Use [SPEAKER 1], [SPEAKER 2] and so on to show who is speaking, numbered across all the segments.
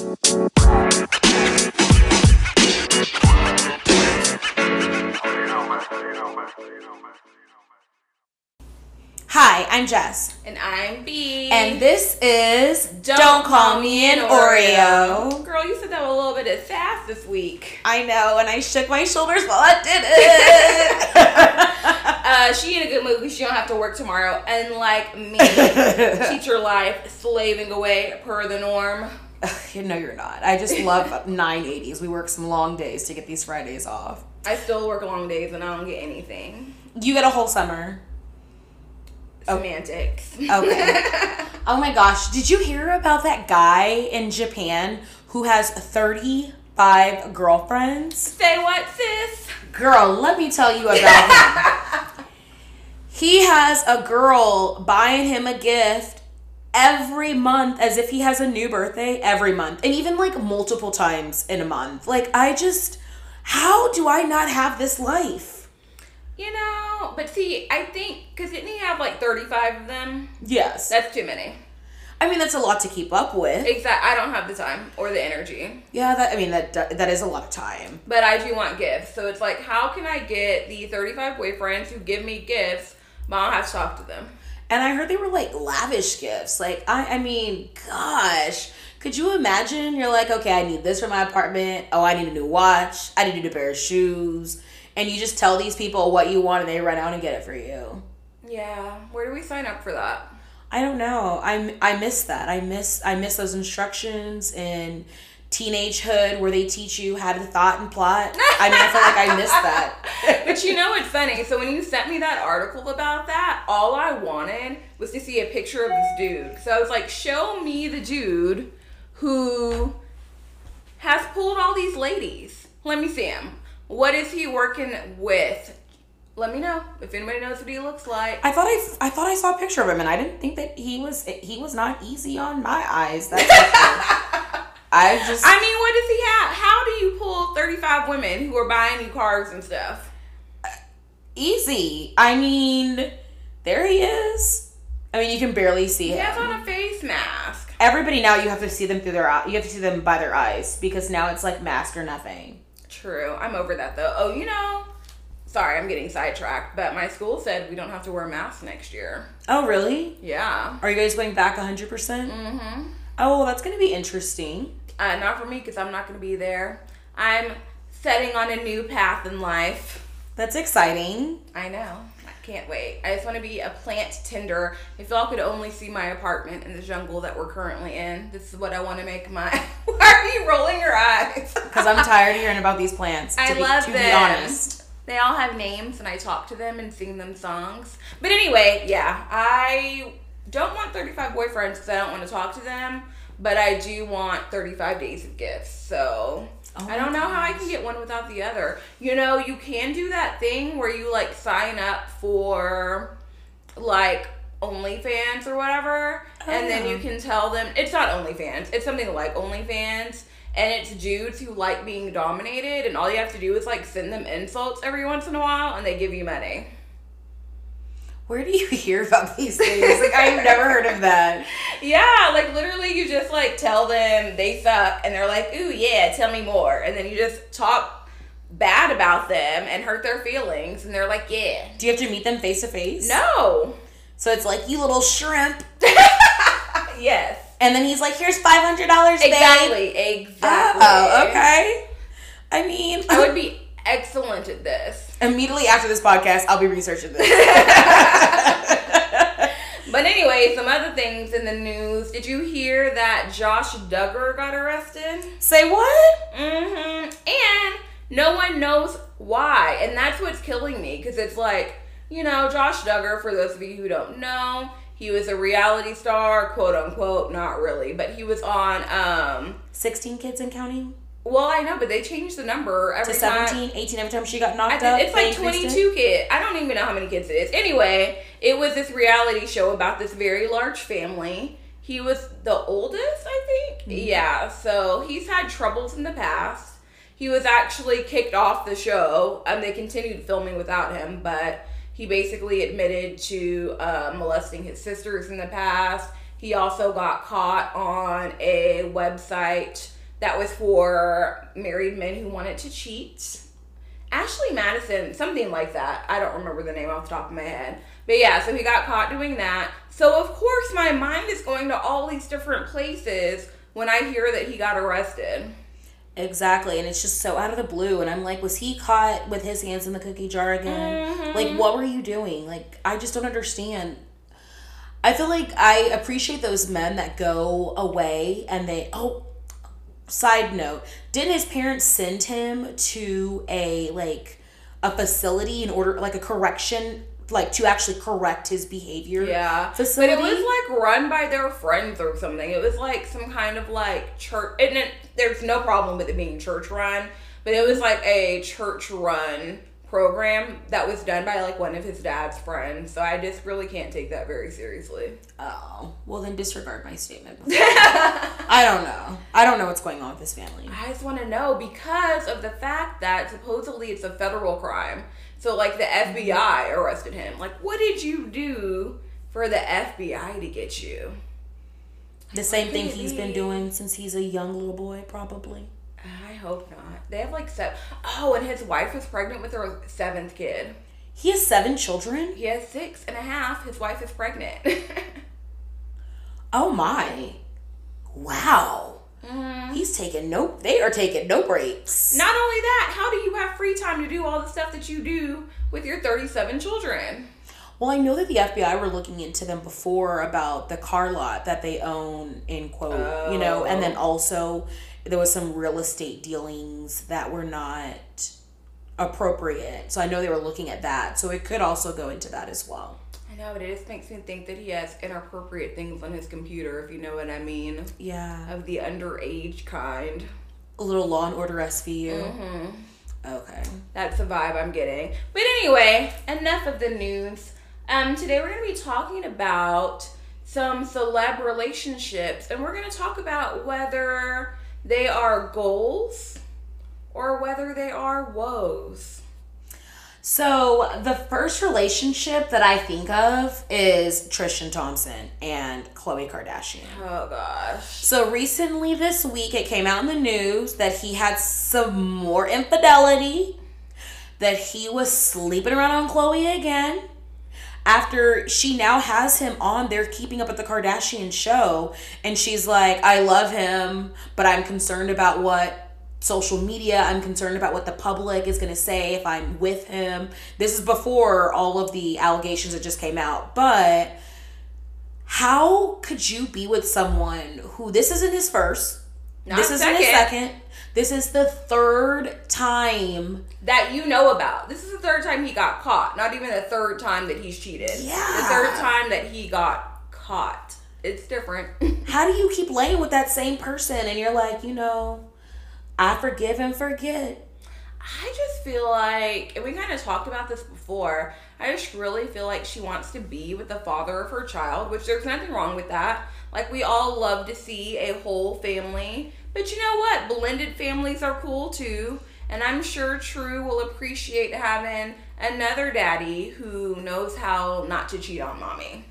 [SPEAKER 1] Hi, I'm Jess.
[SPEAKER 2] And I'm B.
[SPEAKER 1] And this is Don't, Call Me an Oreo.
[SPEAKER 2] Girl, you said that a little bit of sass this week.
[SPEAKER 1] I know, and I shook my shoulders while I did it.
[SPEAKER 2] uh, she in a good mood because she don't have to work tomorrow. unlike me, teacher life, slaving away per the norm.
[SPEAKER 1] no, you're not. I just love 980s. We work some long days to get these Fridays off.
[SPEAKER 2] I still work long days and I don't get anything.
[SPEAKER 1] You get a whole summer. Oh.
[SPEAKER 2] Semantics.
[SPEAKER 1] Okay. oh my gosh. Did you hear about that guy in Japan who has 35 girlfriends?
[SPEAKER 2] Say what, sis?
[SPEAKER 1] Girl, let me tell you about him. he has a girl buying him a gift every month as if he has a new birthday every month and even like multiple times in a month. Like I just how do I not have this life?
[SPEAKER 2] You know, but see, I think because didn't he have like thirty five of them?
[SPEAKER 1] Yes.
[SPEAKER 2] That's too many.
[SPEAKER 1] I mean, that's a lot to keep up with.
[SPEAKER 2] Exactly. I don't have the time or the energy.
[SPEAKER 1] Yeah, that I mean that that is a lot of time.
[SPEAKER 2] But I do want gifts, so it's like, how can I get the thirty five boyfriends who give me gifts, but I don't have to talk to them?
[SPEAKER 1] And I heard they were like lavish gifts. Like I, I mean, gosh. Could you imagine? You're like, okay, I need this for my apartment. Oh, I need a new watch. I need a new pair of shoes and you just tell these people what you want and they run out and get it for you.
[SPEAKER 2] Yeah. Where do we sign up for that?
[SPEAKER 1] I don't know. I I miss that. I miss I miss those instructions in teenagehood where they teach you how to thought and plot. I mean, I feel like I missed that.
[SPEAKER 2] but you know, it's funny. So when you sent me that article about that, all I wanted was to see a picture of this dude. So I was like, show me the dude who has pulled all these ladies. Let me see him. What is he working with? Let me know if anybody knows what he looks like.
[SPEAKER 1] I thought I, I thought I saw a picture of him, and I didn't think that he was he was not easy on my eyes. That's I just.
[SPEAKER 2] I mean, what does he have? How do you pull thirty five women who are buying you cars and stuff?
[SPEAKER 1] Easy. I mean, there he is. I mean, you can barely see
[SPEAKER 2] he
[SPEAKER 1] him.
[SPEAKER 2] He has on a face mask.
[SPEAKER 1] Everybody now you have to see them through their eye. You have to see them by their eyes because now it's like mask or nothing.
[SPEAKER 2] True. I'm over that though. Oh, you know, sorry, I'm getting sidetracked, but my school said we don't have to wear masks next year.
[SPEAKER 1] Oh, really?
[SPEAKER 2] Yeah.
[SPEAKER 1] Are you guys going back 100%?
[SPEAKER 2] Mm-hmm.
[SPEAKER 1] Oh, that's going to be interesting.
[SPEAKER 2] Uh, not for me because I'm not going to be there. I'm setting on a new path in life.
[SPEAKER 1] That's exciting.
[SPEAKER 2] I know. I can't wait. I just want to be a plant tender. If y'all could only see my apartment in the jungle that we're currently in, this is what I want to make my. Why are you rolling your eyes?
[SPEAKER 1] Because I'm tired of hearing about these plants.
[SPEAKER 2] I
[SPEAKER 1] be,
[SPEAKER 2] love
[SPEAKER 1] to
[SPEAKER 2] them.
[SPEAKER 1] be honest.
[SPEAKER 2] They all have names, and I talk to them and sing them songs. But anyway, yeah, I don't want 35 boyfriends because I don't want to talk to them. But I do want 35 days of gifts. So Oh I don't know gosh. how I can get one without the other. You know, you can do that thing where you like sign up for like OnlyFans or whatever, oh, and then you can tell them it's not OnlyFans. It's something like OnlyFans, and it's dudes who like being dominated, and all you have to do is like send them insults every once in a while, and they give you money.
[SPEAKER 1] Where do you hear about these things? Like I've never heard of that.
[SPEAKER 2] Yeah, like literally you just like tell them they suck and they're like, "Ooh, yeah, tell me more." And then you just talk bad about them and hurt their feelings and they're like, "Yeah."
[SPEAKER 1] Do you have to meet them face to face?
[SPEAKER 2] No.
[SPEAKER 1] So it's like, "You little shrimp."
[SPEAKER 2] yes.
[SPEAKER 1] And then he's like, "Here's $500, babe."
[SPEAKER 2] Exactly. Exactly.
[SPEAKER 1] Oh, okay. I mean,
[SPEAKER 2] I would be excellent at this.
[SPEAKER 1] Immediately after this podcast, I'll be researching this.
[SPEAKER 2] but anyway, some other things in the news. Did you hear that Josh Duggar got arrested?
[SPEAKER 1] Say what?
[SPEAKER 2] Mm-hmm. And no one knows why. And that's what's killing me. Because it's like, you know, Josh Duggar, for those of you who don't know, he was a reality star, quote unquote, not really, but he was on um
[SPEAKER 1] 16 Kids and Counting.
[SPEAKER 2] Well, I know, but they changed the number every
[SPEAKER 1] to 17,
[SPEAKER 2] time.
[SPEAKER 1] 18 every time she got knocked up.
[SPEAKER 2] It's like 22 kids. I don't even know how many kids it is. Anyway, it was this reality show about this very large family. He was the oldest, I think. Mm-hmm. Yeah, so he's had troubles in the past. He was actually kicked off the show. and they continued filming without him, but he basically admitted to uh, molesting his sisters in the past He also got caught on a website that was for married men who wanted to cheat. Ashley Madison, something like that. I don't remember the name off the top of my head. But yeah, so he got caught doing that. So of course my mind is going to all these different places when I hear that he got arrested.
[SPEAKER 1] Exactly, and it's just so out of the blue. And I'm like, was he caught with his hands in the cookie jar again?
[SPEAKER 2] Mhm.
[SPEAKER 1] Like, what were you doing? Like, I just don't understand. I feel like I appreciate those men that go away and they, oh, side note, didn't his parents send him to a, like, a facility in order, like a correction, like to actually correct his behavior?
[SPEAKER 2] Yeah.
[SPEAKER 1] Facility?
[SPEAKER 2] But it was like run by their friends or something. It was like some kind of like church. And it, there's no problem with it being church run, but it was like a church run program that was done by like one of his dad's friends. So I just really can't take that very seriously.
[SPEAKER 1] Oh, well then disregard my statement. I don't know. I don't know what's going on with this family.
[SPEAKER 2] I just want to know because of the fact that supposedly it's a federal crime. So like the FBI arrested him. Like what did you do for the FBI to get you?
[SPEAKER 1] The same thing he's been doing since he's a young little boy, probably.
[SPEAKER 2] I hope not. They have like seven. Oh, and his wife was pregnant with her seventh kid.
[SPEAKER 1] He has seven children.
[SPEAKER 2] He has six and a half. His wife is pregnant.
[SPEAKER 1] Oh my! Wow. Mm-hmm. He's taking no. They are taking no breaks.
[SPEAKER 2] Not only that, how do you have free time to do all the stuff that you do with your 37 children?
[SPEAKER 1] Well, I know that the FBI were looking into them before about the car lot that they own in quote, you know, and then oh. also there was some real estate dealings that were not appropriate. So I know they were looking at that. So it could also go into that as well.
[SPEAKER 2] I know, but it just makes me think that he has inappropriate things on his computer, if you know what I mean.
[SPEAKER 1] Yeah.
[SPEAKER 2] Of the underage kind.
[SPEAKER 1] A little Law and Order SVU.
[SPEAKER 2] Mm-hmm.
[SPEAKER 1] Okay.
[SPEAKER 2] That's the vibe I'm getting. But anyway, enough of the news. Um, today we're going to be talking about some celeb relationships, and we're going to talk about whether they are goals or whether they are woes.
[SPEAKER 1] So the first relationship that I think of is Tristan Thompson and Khloe Kardashian.
[SPEAKER 2] Oh gosh.
[SPEAKER 1] So recently this week it came out in the news that he had some more infidelity, that he was sleeping around on Khloe again. After she now has him on there keeping up with the Kardashian show, and she's like, I love him, but I'm concerned about what social media, I'm concerned about what the public is gonna say if I'm with him. This is before all of the allegations that just came out, but how could you be with someone who this isn't his first
[SPEAKER 2] Not
[SPEAKER 1] this isn't his
[SPEAKER 2] second.
[SPEAKER 1] This is the third time
[SPEAKER 2] That you know about. This is the third time he got caught. Not even the third time that he's cheated.
[SPEAKER 1] Yeah.
[SPEAKER 2] The third time that he got caught. It's different.
[SPEAKER 1] how do you keep laying with that same person and you're like you know i forgive and forget
[SPEAKER 2] I just feel like, and we kind of talked about this before, I just really feel like she wants to be with the father of her child, which there's nothing wrong with that. Like, we all love to see a whole family, but you know what? Blended families are cool too. And I'm sure True will appreciate having another daddy who knows how not to cheat on mommy.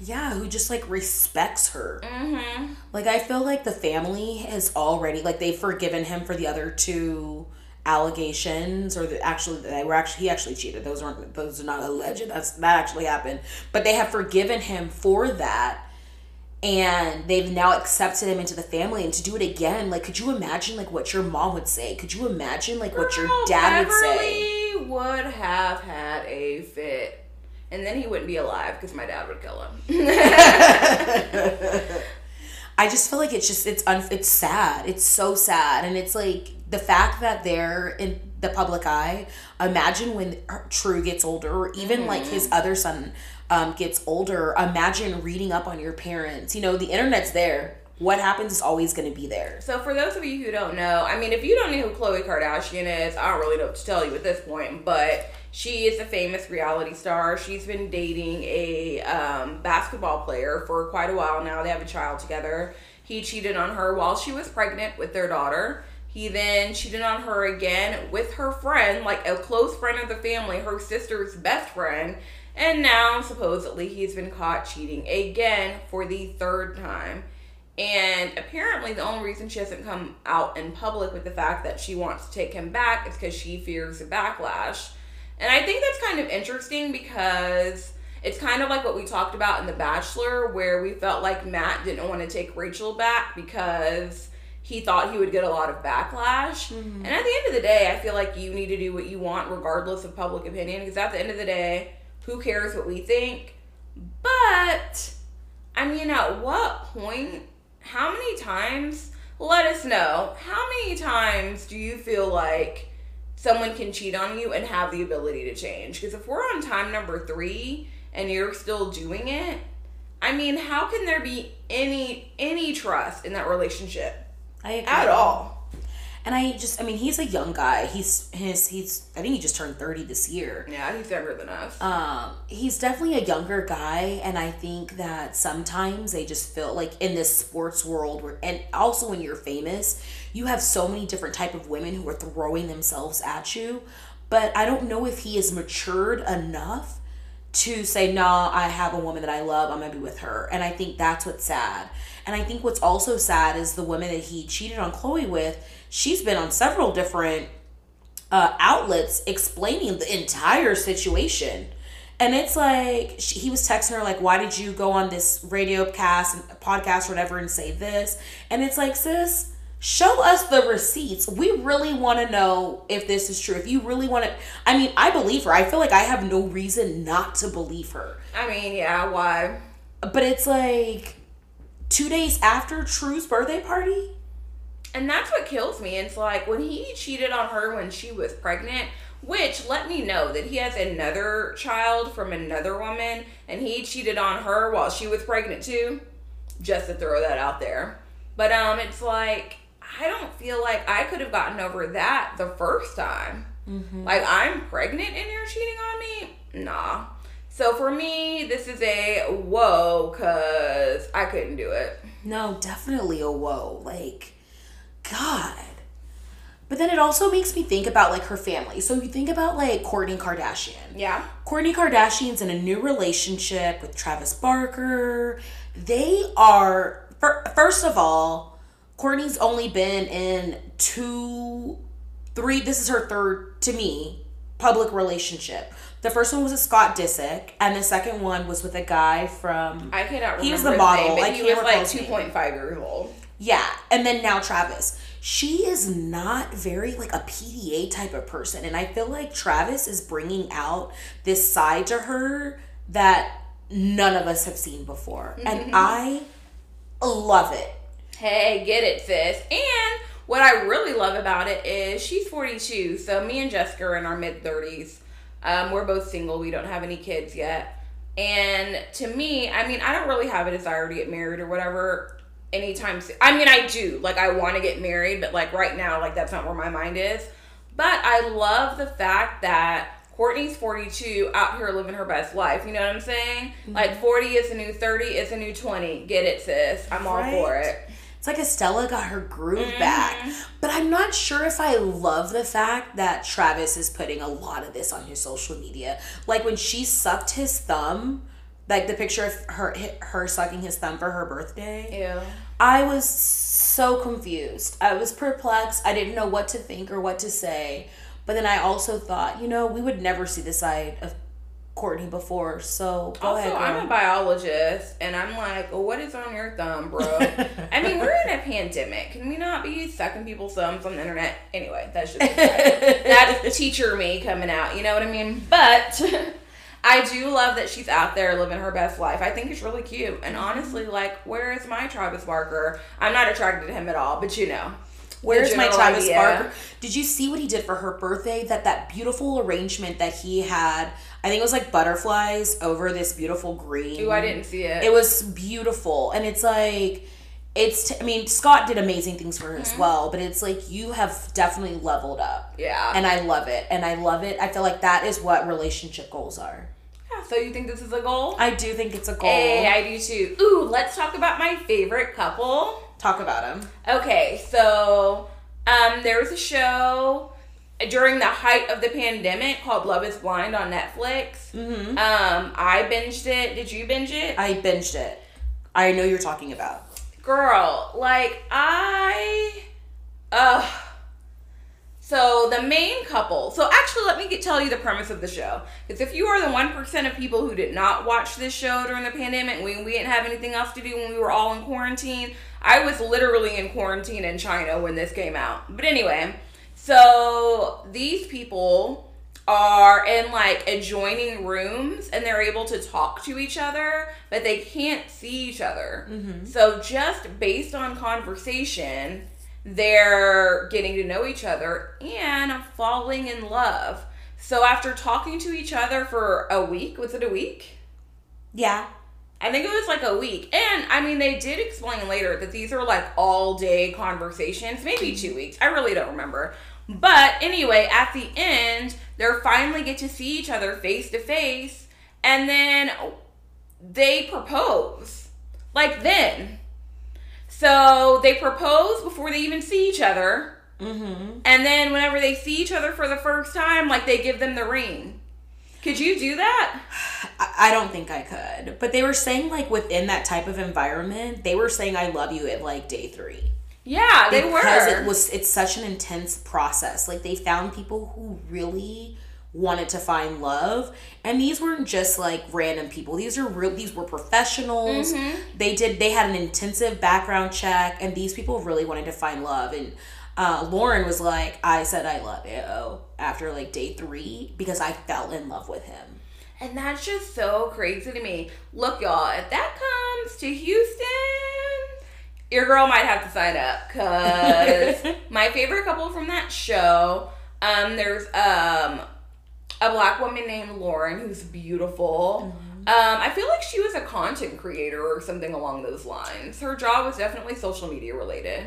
[SPEAKER 1] yeah who just like respects her
[SPEAKER 2] Mm-hmm.
[SPEAKER 1] like i feel like the family has already like they've forgiven him for the other two allegations or the actually they were actually he actually cheated those aren't those are not alleged that's that actually happened but they have forgiven him for that and they've now accepted him into the family and to do it again like could you imagine like what your mom would say could you imagine like what your
[SPEAKER 2] Girl,
[SPEAKER 1] dad would say
[SPEAKER 2] Beverly would have had a fit. And then he wouldn't be alive because my dad would kill him.
[SPEAKER 1] I just feel like it's just it's un, it's sad. It's so sad, and it's like the fact that they're in the public eye. Imagine when True gets older, or even like his mm-hmm. other son um, gets older. Imagine reading up on your parents. You know, the internet's there. What happens is always going to be there.
[SPEAKER 2] So for those of you who don't know, I mean, if you don't know who Khloe Kardashian is, I don't really know what to tell you at this point. But she is a famous reality star. She's been dating a um, basketball player for quite a while now. They have a child together. He cheated on her while she was pregnant with their daughter. He then cheated on her again with her friend, like a close friend of the family, her sister's best friend. And now, supposedly, he's been caught cheating again for the third time. And apparently, the only reason she hasn't come out in public with the fact that she wants to take him back is because she fears the backlash. And I think that's kind of interesting because it's kind of like what we talked about in The Bachelor, where we felt like Matt didn't want to take Rachel back because he thought he would get a lot of backlash. Mm-hmm. And at the end of the day, I feel like you need to do what you want regardless of public opinion because at the end of the day, who cares what we think? But, I mean, at what point, how many times, let us know, how many times do you feel like someone can cheat on you and have the ability to change? Because if we're on time number three and you're still doing it, I mean, how can there be any any trust in that relationship
[SPEAKER 1] I agree.
[SPEAKER 2] at all?
[SPEAKER 1] And I just, I mean, he's a young guy. He's his, he's. I think he just turned thirty this year.
[SPEAKER 2] Yeah, he's younger than us.
[SPEAKER 1] Um, he's definitely a younger guy, and I think that sometimes they just feel like in this sports world, where, and also when you're famous, you have so many different type of women who are throwing themselves at you. But I don't know if he is matured enough to say, nah, I have a woman that I love, I'm gonna be with her. And I think that's what's sad. And I think what's also sad is the woman that he cheated on Khloe with, she's been on several different uh, outlets explaining the entire situation. And it's like she, he was texting her like, "Why did you go on this radio cast and podcast or whatever and say this?" And it's like, sis, show us the receipts. We really want to know if this is true. If you really want to, I mean, I believe her. I feel like I have no reason not to believe her.
[SPEAKER 2] I mean, yeah, why?
[SPEAKER 1] But it's like two days after True's birthday party.
[SPEAKER 2] And that's what kills me. It's like when he cheated on her when she was pregnant, which let me know that he has another child from another woman and he cheated on her while she was pregnant too. Just to throw that out there. But um it's like I don't feel like I could have gotten over that the first time. Like I'm pregnant and you're cheating on me? Nah. So for me, this is a whoa cuz I couldn't do it.
[SPEAKER 1] No, definitely a whoa. Like, God. But then it also makes me think about like her family. So you think about like Kourtney Kardashian.
[SPEAKER 2] Yeah.
[SPEAKER 1] Kourtney Kardashian's in a new relationship with Travis Barker. They are, first of all, Kourtney's only been in two, three, this is her third, to me, public relationship. The first one was with Scott Disick, and the second one was with a guy from,
[SPEAKER 2] I cannot remember.
[SPEAKER 1] He was the
[SPEAKER 2] his
[SPEAKER 1] model.
[SPEAKER 2] name, but
[SPEAKER 1] I
[SPEAKER 2] he was like two point five years old.
[SPEAKER 1] Yeah, and then now Travis. She is not very like a PDA type of person, and I feel like Travis is bringing out this side to her that none of us have seen before, and I love it.
[SPEAKER 2] Hey, get it, sis. And what I really love about it is she's 42, so me and Jessica are in our mid 30s. Um, we're both single. We don't have any kids yet. And to me, I mean, I don't really have a desire to get married or whatever anytime soon. I mean, I do. Like, I want to get married, but like right now, like that's not where my mind is. But I love the fact that Kourtney's 42 out here living her best life. You know what I'm saying? Like 40 is a new 30, is a new 20. Get it, sis. I'm all for it.
[SPEAKER 1] It's like Estella got her groove
[SPEAKER 2] Mm-hmm.
[SPEAKER 1] back. But I'm not sure if I love the fact that Travis is putting a lot of this on his social media. Like when she sucked his thumb, like the picture of her her sucking his thumb for her birthday.
[SPEAKER 2] Yeah.
[SPEAKER 1] I was so confused. I was perplexed. I didn't know what to think or what to say. But then I also thought, you know, we would never see the side of Kourtney before. So go
[SPEAKER 2] Also,
[SPEAKER 1] ahead.
[SPEAKER 2] I'm a biologist, and I'm like, well, what is on your thumb, bro? I mean, we're in a pandemic. Can we not be sucking people's thumbs on the internet? Anyway, that's just that's teacher me coming out. You know what I mean? But I do love that she's out there living her best life. I think it's really cute. And honestly, like, where is my Travis Barker? I'm not attracted to him at all, but you know.
[SPEAKER 1] Where's my Travis
[SPEAKER 2] idea.
[SPEAKER 1] Barker? Did you see what he did for her birthday? That that beautiful arrangement that he had. I think it was like butterflies over this beautiful green.
[SPEAKER 2] Ooh, I didn't see it.
[SPEAKER 1] It was beautiful, and it's like it's. T- I mean, Scott did amazing things for her as well, but it's like you have definitely leveled up,
[SPEAKER 2] yeah.
[SPEAKER 1] and I love it, and I love it. I feel like that is what relationship goals are.
[SPEAKER 2] yeah. So you think this is a goal?
[SPEAKER 1] I do think it's a goal.
[SPEAKER 2] Hey, I do too. Ooh, let's talk about my favorite couple.
[SPEAKER 1] Talk about them.
[SPEAKER 2] Okay, so um, there was a show during the height of the pandemic called Love Is Blind on Netflix.
[SPEAKER 1] Mm-hmm.
[SPEAKER 2] Um, I binged it. Did you binge it?
[SPEAKER 1] I binged it. I know you're talking about.
[SPEAKER 2] Girl, like I, uh. So the main couple. So actually, let me get, tell you the premise of the show. Because if you are the one percent of people who did not watch this show during the pandemic, when we didn't have anything else to do when we were all in quarantine, I was literally in quarantine in China when this came out. But anyway, so these people are in like adjoining rooms and they're able to talk to each other, but they can't see each other. Mm-hmm. So just based on conversation, they're getting to know each other and falling in love. So after talking to each other for a week, was it a week?
[SPEAKER 1] Yeah.
[SPEAKER 2] I think it was like a week. And I mean, they did explain later that these are like all day conversations, maybe two weeks. I really don't remember. But anyway, at the end, they're finally get to see each other face to face. And then they propose. Like then. So they propose before they even see each other.
[SPEAKER 1] Mm-hmm.
[SPEAKER 2] And then whenever they see each other for the first time, like they give them the ring. Could you do that?
[SPEAKER 1] I, I don't think I could. But they were saying like within that type of environment, they were saying I love you at like day three.
[SPEAKER 2] Yeah, they were.
[SPEAKER 1] because it was it's such an intense process. Like they found people who really wanted to find love and these weren't just like random people these are real these were professionals
[SPEAKER 2] Mm-hmm.
[SPEAKER 1] they did they had an intensive background check and these people really wanted to find love and uh, lauren was like i said i love you after like day three because i fell in love with him
[SPEAKER 2] And that's just so crazy to me. Look, y'all, if that comes to Houston, your girl might have to sign up because my favorite couple from that show, um, there's um a black woman named Lauren who's beautiful. Um, I feel like she was a content creator or something along those lines. Her job was definitely social media related.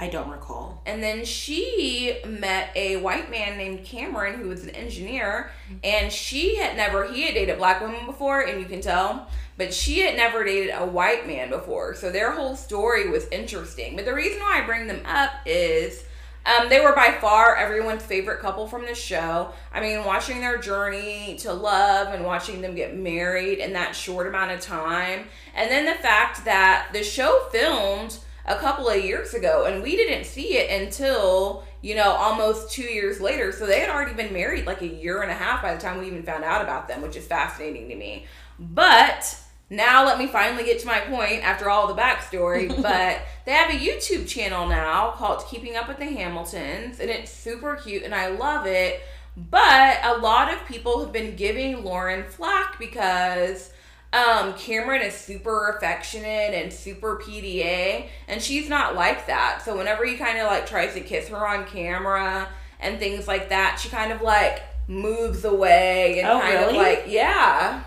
[SPEAKER 1] i don't recall
[SPEAKER 2] And then she met a white man named Cameron who was an engineer. And she had never, he had dated black women before, and you can tell, but she had never dated a white man before. So their whole story was interesting. But the reason why I bring them up is um, they were by far everyone's favorite couple from the show. I mean, watching their journey to love and watching them get married in that short amount of time. And then the fact that the show filmed a couple of years ago and we didn't see it until, you know, almost two years later. So they had already been married like a year and a half by the time we even found out about them, which is fascinating to me. But now let me finally get to my point after all the backstory. but they have a YouTube channel now called Keeping Up with the Hamiltons, and it's super cute and I love it. But a lot of people have been giving Lauren flack because um, Cameron is super affectionate and super PDA, and she's not like that. So whenever he kind of like tries to kiss her on camera and things like that, she kind of like moves away and
[SPEAKER 1] Oh,
[SPEAKER 2] kind of like, yeah.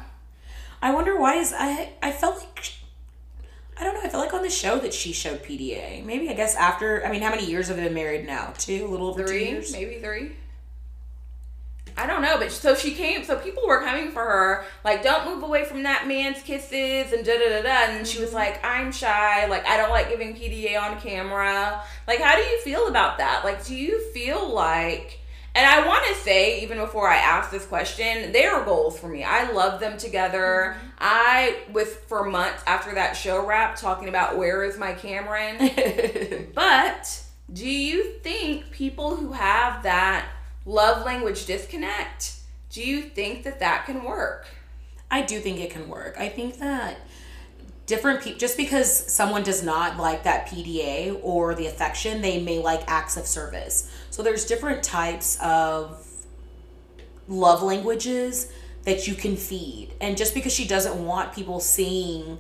[SPEAKER 1] I wonder why is I I felt like I don't know. I felt like on the show that she showed PDA. Maybe I guess after. I mean, how many years have they been married now? Two, a little over two
[SPEAKER 2] three,
[SPEAKER 1] years.
[SPEAKER 2] maybe three. I don't know, but so she came. So people were coming for her, like, "Don't move away from that man's kisses," and da da da da. And she was mm-hmm. like, "I'm shy. Like, I don't like giving PDA on camera. Like, how do you feel about that? Like, do you feel like?" And I want to say, even before I ask this question, they are goals for me. I love them together. Mm-hmm. I was for months after that show wrap talking about where is my Cameron. But do you think people who have that love language disconnect, do you think that that can work?
[SPEAKER 1] I do think it can work. I think that different people, just because someone does not like that PDA or the affection, they may like acts of service. So there's different types of love languages that you can feed. And just because she doesn't want people seeing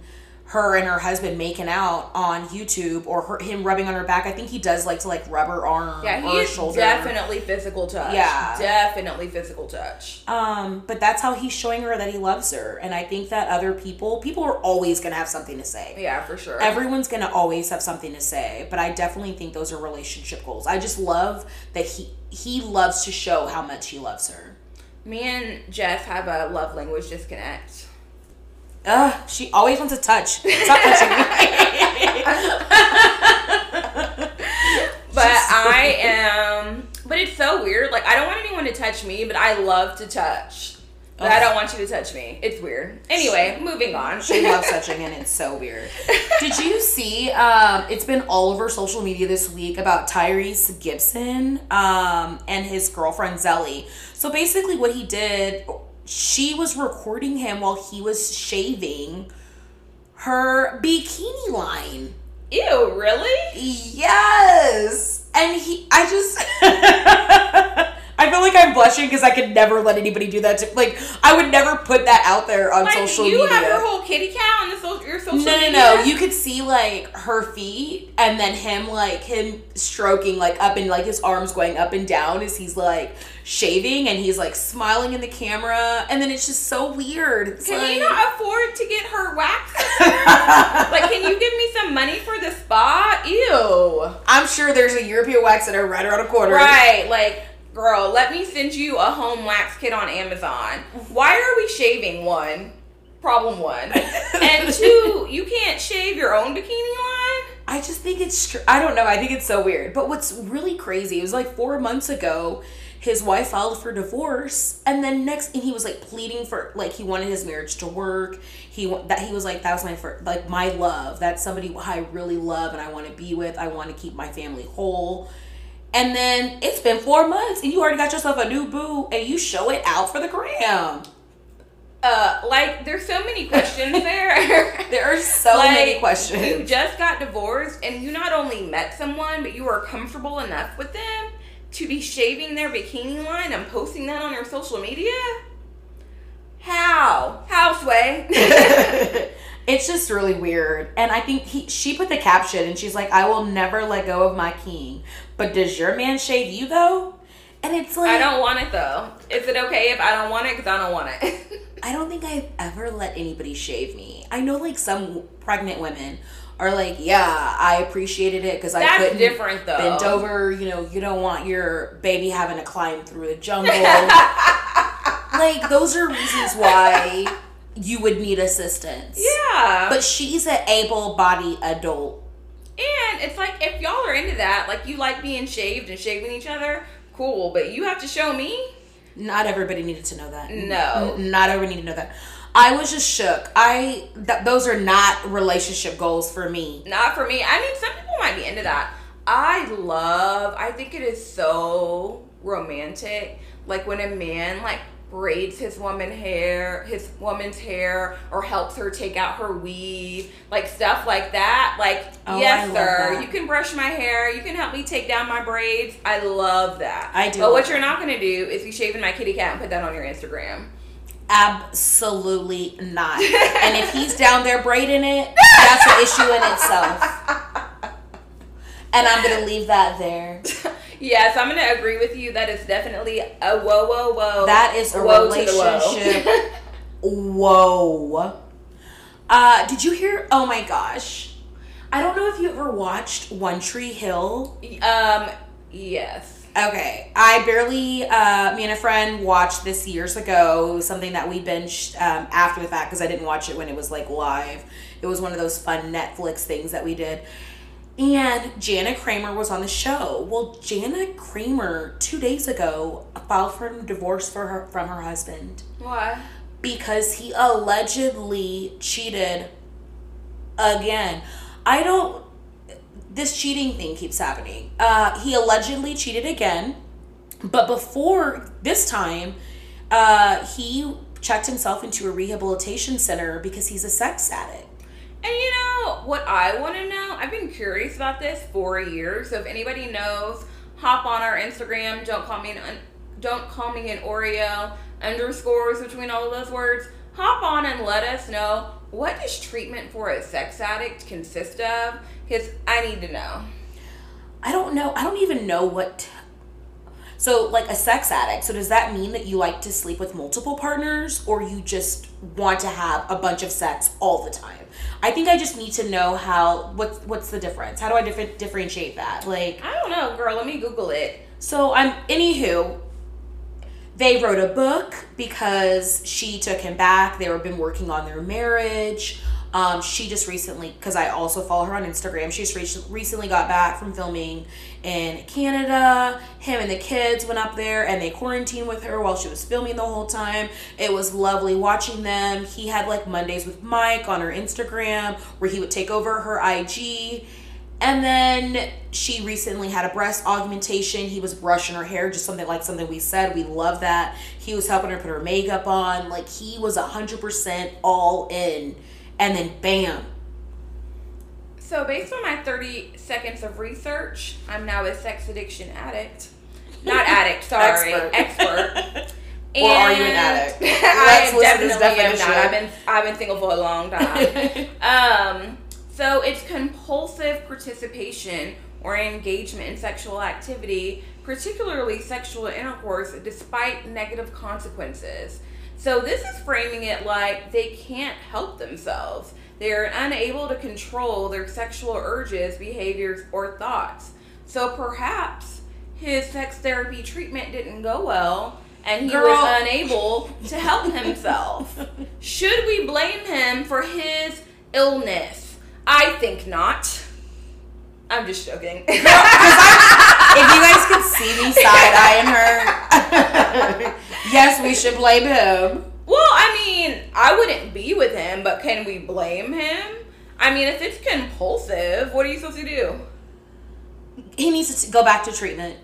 [SPEAKER 1] her and her husband making out on YouTube or her, him rubbing on her back, I think he does like to like rub her arm
[SPEAKER 2] Yeah,
[SPEAKER 1] or
[SPEAKER 2] he
[SPEAKER 1] shoulder.
[SPEAKER 2] definitely physical touch.
[SPEAKER 1] Yeah.
[SPEAKER 2] Definitely physical touch.
[SPEAKER 1] Um, but that's how he's showing her that he loves her. And I think that other people, people are always gonna have something to say.
[SPEAKER 2] Yeah, for sure.
[SPEAKER 1] Everyone's gonna always have something to say. But I definitely think those are relationship goals. I just love that he he loves to show how much he loves her.
[SPEAKER 2] Me and Jess have a love language disconnect.
[SPEAKER 1] Ugh, she always wants to touch. Stop touching me.
[SPEAKER 2] But I am, but it's so so weird. Like I don't want anyone to touch me, but I love to touch. But I don't want you to touch me. It's weird. Anyway, moving on.
[SPEAKER 1] She loves touching and it's so weird. Did you see? Um, it's been all over social media this week about Tyrese Gibson um, and his girlfriend Zelly. So basically, what he did, she was recording him while he was shaving her bikini line.
[SPEAKER 2] Ew, really?
[SPEAKER 1] Yes, and he. I just. I feel like I'm blushing because I could never let anybody do that. To, like, I would never put that out there on
[SPEAKER 2] Like
[SPEAKER 1] social
[SPEAKER 2] you
[SPEAKER 1] media.
[SPEAKER 2] You have your whole kitty cat on the social, your social
[SPEAKER 1] No, no,
[SPEAKER 2] media.
[SPEAKER 1] no. You could see like her feet, and then him like him stroking like up and like his arms going up and down as he's like shaving, and he's like smiling in the camera, and then it's just so weird. It's
[SPEAKER 2] Can
[SPEAKER 1] like,
[SPEAKER 2] you not afford to get her waxed? like, can you give me some money for the spa? Ew.
[SPEAKER 1] I'm sure there's a European wax center right around the corner.
[SPEAKER 2] Right, like, girl, let me send you a home wax kit on Amazon. Why are we shaving? One, problem one, and two, you can't shave your own bikini line.
[SPEAKER 1] I just think it's I don't know. I think it's so weird. But what's really crazy it was like four months ago, his wife filed for divorce, and then next, and he was like pleading for like he wanted his marriage to work. He that he was like that was my first like my love. That's somebody I really love and I want to be with. I want to keep my family whole. And then it's been four months, and you already got yourself a new boo, and you show it out for the gram.
[SPEAKER 2] Uh, like, there's so many questions there.
[SPEAKER 1] There are so
[SPEAKER 2] Like,
[SPEAKER 1] many questions.
[SPEAKER 2] You just got divorced, and you not only met someone, but you were comfortable enough with them to be shaving their bikini line and posting that on your social media. How? How, Sway?
[SPEAKER 1] it's just really weird. And I think he she put the caption and she's like, I will never let go of my king. But does your man shave you though? And it's like
[SPEAKER 2] I don't want it though. Is it okay if I don't want it? Because I don't want it.
[SPEAKER 1] I don't think I've ever let anybody shave me. I know like some pregnant women are like, yeah, I appreciated it because I couldn't
[SPEAKER 2] different, though.
[SPEAKER 1] bend over. You know, you don't want your baby having to climb through the jungle. like those are reasons why you would need assistance.
[SPEAKER 2] yeah.
[SPEAKER 1] But she's an able-bodied adult.
[SPEAKER 2] and it's like if y'all are into that, like you like being shaved and shaving each other, cool. But you have to show me.
[SPEAKER 1] Not everybody needed to know that.
[SPEAKER 2] No.
[SPEAKER 1] Not everybody needed to know that. I was just shook. I th- those are not relationship goals for me.
[SPEAKER 2] Not for me. I mean, some people might be into that. I love. I think it is so romantic. Like when a man like braids his woman hair, his woman's hair, or helps her take out her weave, like stuff like that. Like,
[SPEAKER 1] Oh,
[SPEAKER 2] yes, sir, you can brush my hair. You can help me take down my braids. I love that.
[SPEAKER 1] I do
[SPEAKER 2] But what you're not gonna do is be shaving my kitty cat and put that on your Instagram.
[SPEAKER 1] Absolutely not. and if he's down there braiding it, that's an issue in itself. And I'm gonna leave that there.
[SPEAKER 2] Yes, I'm gonna agree with you. That is definitely a whoa, whoa, whoa.
[SPEAKER 1] That is a
[SPEAKER 2] Whoa
[SPEAKER 1] relationship. Whoa. Uh, did you hear? Oh my gosh. I don't know if you ever watched One Tree Hill.
[SPEAKER 2] um, yes.
[SPEAKER 1] Okay, I barely, uh, me and a friend watched this years ago. Something that we binged um, after the fact because I didn't watch it when it was like live. It was one of those fun Netflix things that we did. And Jana Kramer was on the show. Well, Jana Kramer two days ago filed for divorce for her from her husband
[SPEAKER 2] Why?
[SPEAKER 1] because he allegedly cheated again. I don't. This cheating thing keeps happening. Uh, he allegedly cheated again, but before this time, uh, he checked himself into a rehabilitation center because he's a sex addict.
[SPEAKER 2] And you know what I want to know? I've been curious about this for years. So if anybody knows, hop on our Instagram. Don't call me an don't call me an Oreo underscores between all of those words. Hop on and let us know what does treatment for a sex addict consist of? Because I need to know.
[SPEAKER 1] I don't know. I don't even know what. So, like a sex addict. So, does that mean that you like to sleep with multiple partners, or you just want to have a bunch of sex all the time? I think I just need to know how. What's what's the difference? How do I differ- differentiate that? Like,
[SPEAKER 2] I don't know, girl. Let me Google it.
[SPEAKER 1] so I'm. Anywho, they wrote a book because she took him back. They were been working on their marriage. Um, she just recently, because I also follow her on Instagram, she's re- recently got back from filming in Canada. Him and the kids went up there and they quarantined with her while she was filming the whole time. It was lovely watching them. He had like Mondays with Mike on her Instagram where he would take over her IG. And then she recently had a breast augmentation. He was brushing her hair, just something like something we said. We love that. He was helping her put her makeup on. Like he was 100% all in. And then bam.
[SPEAKER 2] So, based on my 30 seconds of research, I'm now a sex addiction addict. Not addict, sorry,
[SPEAKER 1] Expert.
[SPEAKER 2] expert.
[SPEAKER 1] Or are you an addict?
[SPEAKER 2] I
[SPEAKER 1] Let's
[SPEAKER 2] am
[SPEAKER 1] listen to this
[SPEAKER 2] definitely am not. I've been I've been single for a long time. um, so it's compulsive participation or engagement in sexual activity, particularly sexual intercourse, despite negative consequences. So this is framing it like they can't help themselves. They're unable to control their sexual urges, behaviors, or thoughts. So perhaps his sex therapy treatment didn't go well and he
[SPEAKER 1] Girl.
[SPEAKER 2] was unable to help himself. Should we blame him for his illness? I think not. I'm just joking.
[SPEAKER 1] if you guys could see me side eyeing her, yes, we should blame him.
[SPEAKER 2] well, I mean, I wouldn't be with him, but can we blame him? I mean, if it's compulsive, what are you supposed to do?
[SPEAKER 1] He needs to go back to treatment.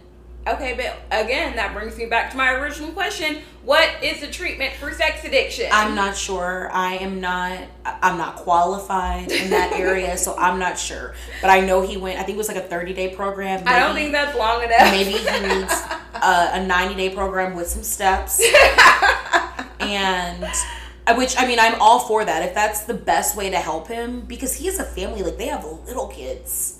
[SPEAKER 2] Okay, but again, that brings me back to my original question. What is the treatment for sex addiction?
[SPEAKER 1] I'm not sure. I am not. I'm not qualified in that area, so I'm not sure. But I know he went. I think it was like a 30 day program.
[SPEAKER 2] I don't think that's long enough.
[SPEAKER 1] maybe he needs a, a 90 day program with some steps and uh, which i mean i'm all for that if that's the best way to help him because he has a family like they have little kids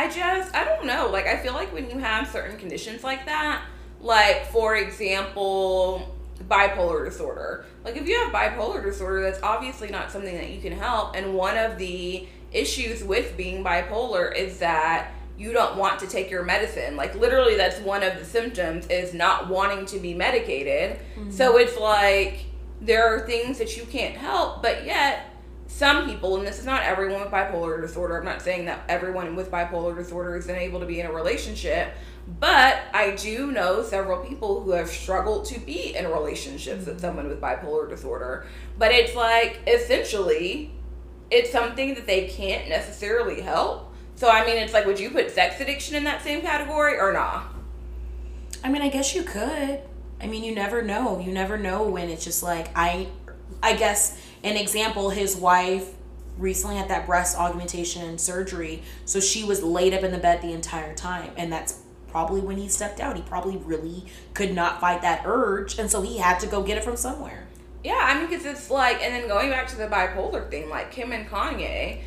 [SPEAKER 2] I just, I don't know. Like, I feel like when you have certain conditions like that, like, for example, bipolar disorder. Like, if you have bipolar disorder, that's obviously not something that you can help. And one of the issues with being bipolar is that you don't want to take your medicine. Like, literally, that's one of the symptoms is not wanting to be medicated. So mm-hmm. it's like, there are things that you can't help, but yet some people, and this is not everyone with bipolar disorder, I'm not saying that everyone with bipolar disorder is unable to be in a relationship, but I do know several people who have struggled to be in relationships with someone with bipolar disorder. But it's like, essentially, it's something that they can't necessarily help. So, I mean, it's like, would you put sex addiction in that same category or not?
[SPEAKER 1] i mean i guess you could i mean you never know you never know when it's just like i i guess an example his wife recently had that breast augmentation surgery so she was laid up in the bed the entire time and that's probably when he stepped out. He probably really could not fight that urge and so he had to go get it from somewhere.
[SPEAKER 2] Yeah, I mean, because it's like, and then going back to the bipolar thing, like Kim and Kanye,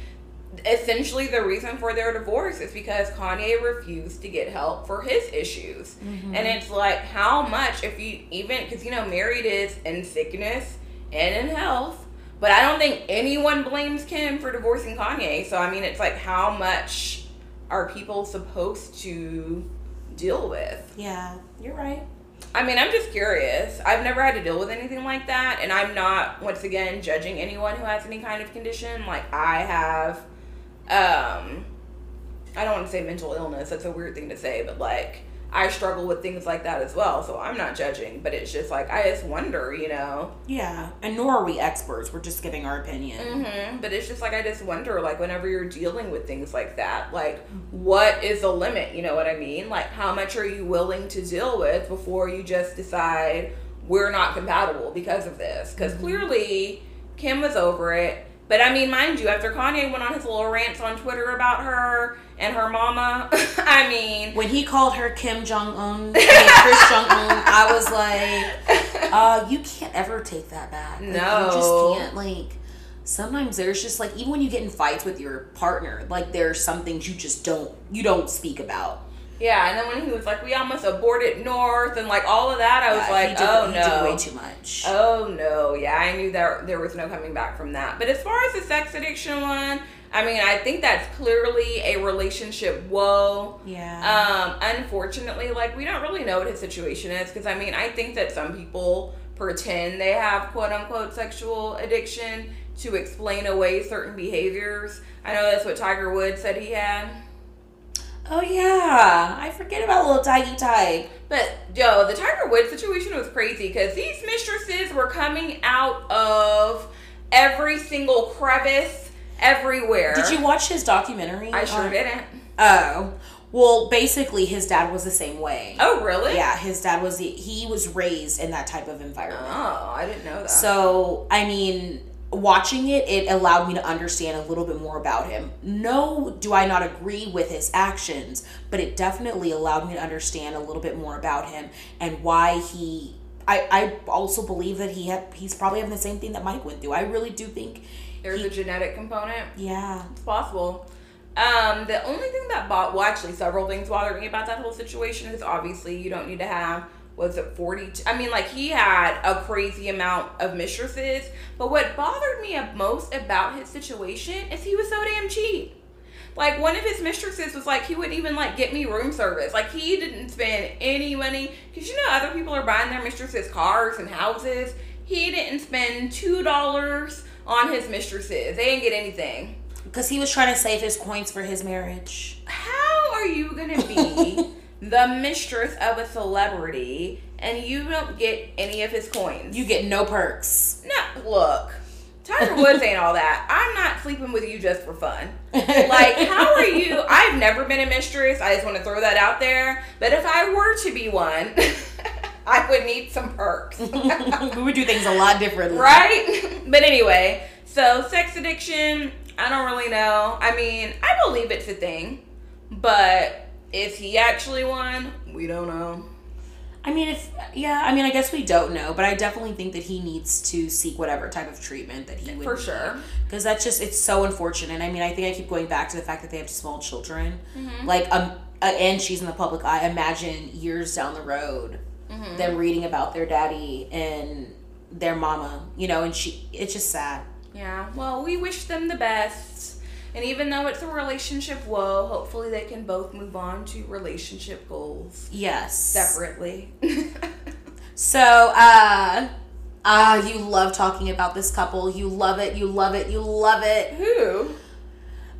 [SPEAKER 2] essentially the reason for their divorce is because Kanye refused to get help for his issues. Mm-hmm. And it's like, how much, if you even, because, you know, married is in sickness and in health, but I don't think anyone blames Kim for divorcing Kanye. So, I mean, it's like, how much are people supposed to deal with?
[SPEAKER 1] Yeah, you're right.
[SPEAKER 2] I mean, I'm just curious. I've never had to deal with anything like that, and I'm not once again judging anyone who has any kind of condition. Like I have, um, I don't want to say mental illness. That's a weird thing to say, but like I struggle with things like that as well. So I'm not judging, but it's just like I just wonder, you know.
[SPEAKER 1] Yeah, and nor are we experts. We're just giving our opinion.
[SPEAKER 2] hmm But it's just like I just wonder, like whenever you're dealing with things like that, like what is the limit? You know what I mean? Like how much are you willing to deal with before you just decide we're not compatible because of this? Because clearly Kim was over it. But I mean, mind you, after Kanye went on his little rants on Twitter about her and her mama, I mean,
[SPEAKER 1] When he called her Kim Jong Un, Kris Jong Un, I was like, uh, you can't ever take that back. Like,
[SPEAKER 2] No.
[SPEAKER 1] you just can't. Like, sometimes there's just like even when you get in fights with your partner, like there's some things you just don't you don't speak about.
[SPEAKER 2] Yeah. And then when he was like, we almost aborted North and like all of that, I was
[SPEAKER 1] Yeah,
[SPEAKER 2] like,
[SPEAKER 1] did,
[SPEAKER 2] oh no.
[SPEAKER 1] way too much.
[SPEAKER 2] Oh no, yeah, I knew there there was no coming back from that. But as far as the sex addiction one, I mean, I think that's clearly a relationship woe.
[SPEAKER 1] yeah.
[SPEAKER 2] Um, unfortunately, like we don't really know what his situation is because I mean, I think that some people pretend they have quote unquote sexual addiction to explain away certain behaviors. I know that's what Tiger Woods said he had.
[SPEAKER 1] Oh yeah, I forget about little Tiggy Tig.
[SPEAKER 2] But yo, the Tiger Woods situation was crazy because these mistresses were coming out of every single crevice, everywhere.
[SPEAKER 1] Did you watch his documentary?
[SPEAKER 2] I sure
[SPEAKER 1] on-
[SPEAKER 2] didn't.
[SPEAKER 1] Oh, well, basically, his dad was the same way.
[SPEAKER 2] Oh, really?
[SPEAKER 1] Yeah, his dad was the, he was raised in that type of environment.
[SPEAKER 2] Oh, I didn't know that.
[SPEAKER 1] So, I mean, watching it, it allowed me to understand a little bit more about him. No, do I not agree with his actions, but it definitely allowed me to understand a little bit more about him and why he. I, I also believe that he had he's probably having the same thing that Mike went through. I really do think
[SPEAKER 2] There's
[SPEAKER 1] he-
[SPEAKER 2] a genetic component.
[SPEAKER 1] yeah.
[SPEAKER 2] It's possible. Um, the only thing that bought, well, actually, several things bothered me about that whole situation is obviously you don't need to have, was it 40? I mean, like, he had a crazy amount of mistresses, but what bothered me the most about his situation is he was so damn cheap. Like, one of his mistresses was like, he wouldn't even, like, get me room service. Like, he didn't spend any money, because you know, other people are buying their mistresses cars and houses. He didn't spend $2 on his mistresses. They didn't get anything.
[SPEAKER 1] Because he was trying to save his coins for his marriage.
[SPEAKER 2] How are you gonna be the mistress of a celebrity and you don't get any of his coins?
[SPEAKER 1] You get no perks.
[SPEAKER 2] no look. Tiger Woods ain't all that. I'm not sleeping with you just for fun. Like, how are you? I've never been a mistress. I just want to throw that out there. But if I were to be one, I would need some perks.
[SPEAKER 1] we would do things a lot differently.
[SPEAKER 2] right? But anyway, so sex addiction, I don't really know. I mean, I believe it's a thing, but is he actually won, We don't know.
[SPEAKER 1] I mean, if yeah, I mean, I guess we don't know, but I definitely think that he needs to seek whatever type of treatment that he would
[SPEAKER 2] For sure.
[SPEAKER 1] because that's just it's so unfortunate. I mean, I think I keep going back to the fact that they have small children,
[SPEAKER 2] Mm-hmm.
[SPEAKER 1] like um, uh, and she's in the public eye. Imagine years down the road,
[SPEAKER 2] Mm-hmm.
[SPEAKER 1] them reading about their daddy and their mama, you know, and she. It's just sad.
[SPEAKER 2] Yeah. Well, we wish them the best. And even though it's a relationship woe, hopefully they can both move on to relationship goals
[SPEAKER 1] Yes.
[SPEAKER 2] separately.
[SPEAKER 1] So, uh, ah, you love talking about this couple. You love it. You love it. You love it.
[SPEAKER 2] Who?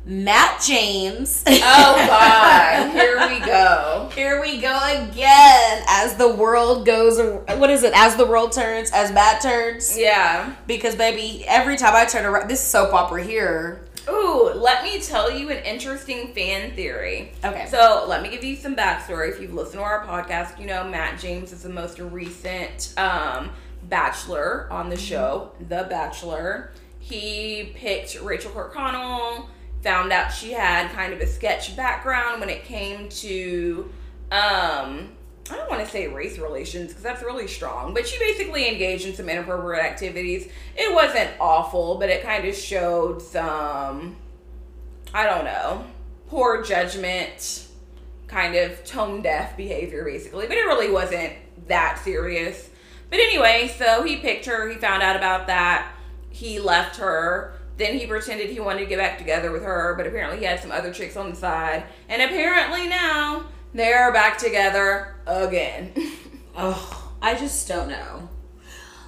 [SPEAKER 1] Matt James.
[SPEAKER 2] Oh God! Here we go.
[SPEAKER 1] Here we go again. As the world goes, what is it? As the world turns, as Matt turns.
[SPEAKER 2] Yeah.
[SPEAKER 1] Because baby, every time I turn around, this soap opera here.
[SPEAKER 2] Ooh, let me tell you an interesting fan theory.
[SPEAKER 1] Okay.
[SPEAKER 2] So let me give you some backstory. If you've listened to our podcast, you know Matt James is the most recent um, Bachelor on the show, The Bachelor. He picked Rachel Kirkconnell. Found out she had kind of a sketch background when it came to um, I don't want to say race relations because that's really strong, but she basically engaged in some inappropriate activities. It wasn't awful, but it kind of showed some, I don't know, poor judgment, kind of tone deaf behavior, basically. But it really wasn't that serious. But anyway, so he picked her, he found out about that, he left her. Then he pretended he wanted to get back together with her, but apparently he had some other chicks on the side. And apparently now they're back together again.
[SPEAKER 1] Oh, I just don't know.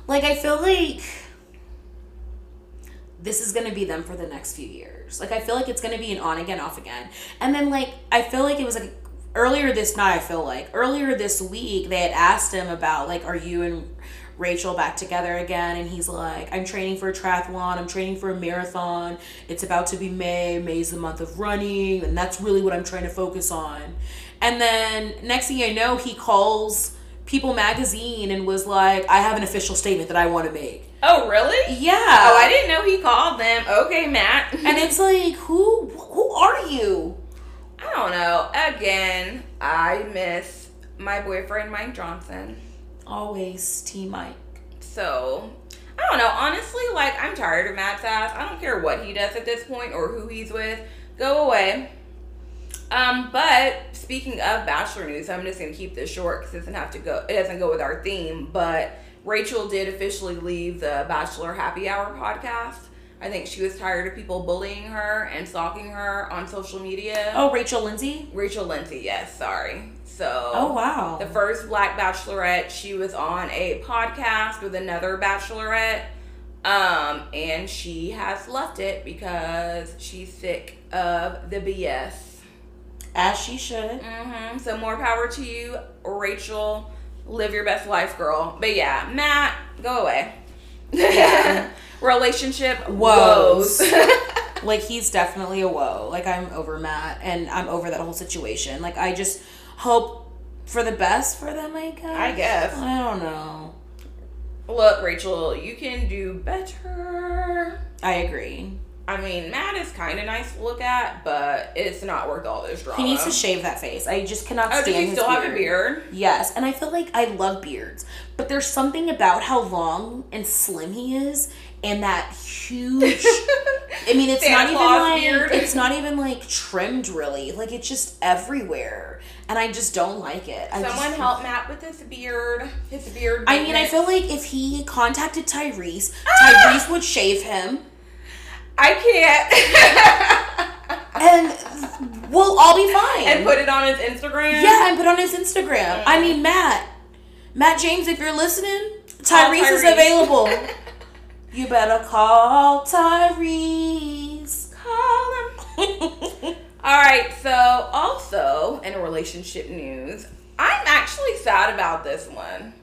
[SPEAKER 1] Like, I feel like this is gonna be them for the next few years. Like, I feel like it's gonna be an on again, off again. And then, like, I feel like it was like earlier this night, I feel like earlier this week, they had asked him about, like, are you and Rachel back together again? And he's like, I'm training for a triathlon, I'm training for a marathon. It's about to be May. May's the month of running, and that's really what I'm trying to focus on. And then next thing I know, he calls People Magazine and was like, I have an official statement that I want to make.
[SPEAKER 2] oh, really?
[SPEAKER 1] Yeah.
[SPEAKER 2] Oh, I didn't know he called them. Okay, Matt.
[SPEAKER 1] And it's like, who who are you?
[SPEAKER 2] I don't know. Again, I miss my boyfriend Mike Johnson.
[SPEAKER 1] Always T Mike.
[SPEAKER 2] So I don't know. Honestly, like I'm tired of Matt's ass. I don't care what he does at this point or who he's with. Go away. Um, but speaking of Bachelor news, I'm just gonna keep this short because it doesn't have to go. It doesn't go with our theme. But Rachel did officially leave the Bachelor Happy Hour podcast. I think she was tired of people bullying her and stalking her on social media.
[SPEAKER 1] Oh, Rachel Lindsay.
[SPEAKER 2] Rachel Lindsay, yes, sorry. So
[SPEAKER 1] Oh wow.
[SPEAKER 2] the first black bachelorette, she was on a podcast with another bachelorette. Um, and she has left it because she's sick of the BS.
[SPEAKER 1] As she should.
[SPEAKER 2] hmm So more power to you, Rachel. Live your best life, girl. But yeah, Matt, go away.
[SPEAKER 1] Yeah.
[SPEAKER 2] Relationship
[SPEAKER 1] Woes.
[SPEAKER 2] woes.
[SPEAKER 1] Like he's definitely a woe. Like I'm over Matt and I'm over that whole situation. Like I just hope for the best for them. I guess.
[SPEAKER 2] I guess.
[SPEAKER 1] I don't know.
[SPEAKER 2] Look, Rachel, you can do better.
[SPEAKER 1] I agree.
[SPEAKER 2] I mean, Matt is kind of nice to look at, but it's not worth all this drama.
[SPEAKER 1] He needs to shave that face. I just cannot
[SPEAKER 2] Oh,
[SPEAKER 1] stand
[SPEAKER 2] does he still
[SPEAKER 1] beard.
[SPEAKER 2] have a beard?
[SPEAKER 1] Yes, and I feel like I love beards, but there's something about how long and slim he is, and that huge. I mean, it's
[SPEAKER 2] Santa
[SPEAKER 1] not even like
[SPEAKER 2] beard.
[SPEAKER 1] it's not even like trimmed really. Like it's just everywhere, and I just don't like it. I
[SPEAKER 2] Someone
[SPEAKER 1] just,
[SPEAKER 2] help Matt with his beard. His beard.
[SPEAKER 1] I mean, I feel like if he contacted Tyrese,
[SPEAKER 2] Ah!
[SPEAKER 1] Tyrese would shave him,
[SPEAKER 2] I can't.
[SPEAKER 1] and we'll all be fine.
[SPEAKER 2] and put it on his Instagram.
[SPEAKER 1] Yeah, and put on his Instagram. I mean, Matt, Matt James, if you're listening, Tyrese, is available. you better call Tyrese.
[SPEAKER 2] Call him. All right. So, also in relationship news, I'm actually sad about this one.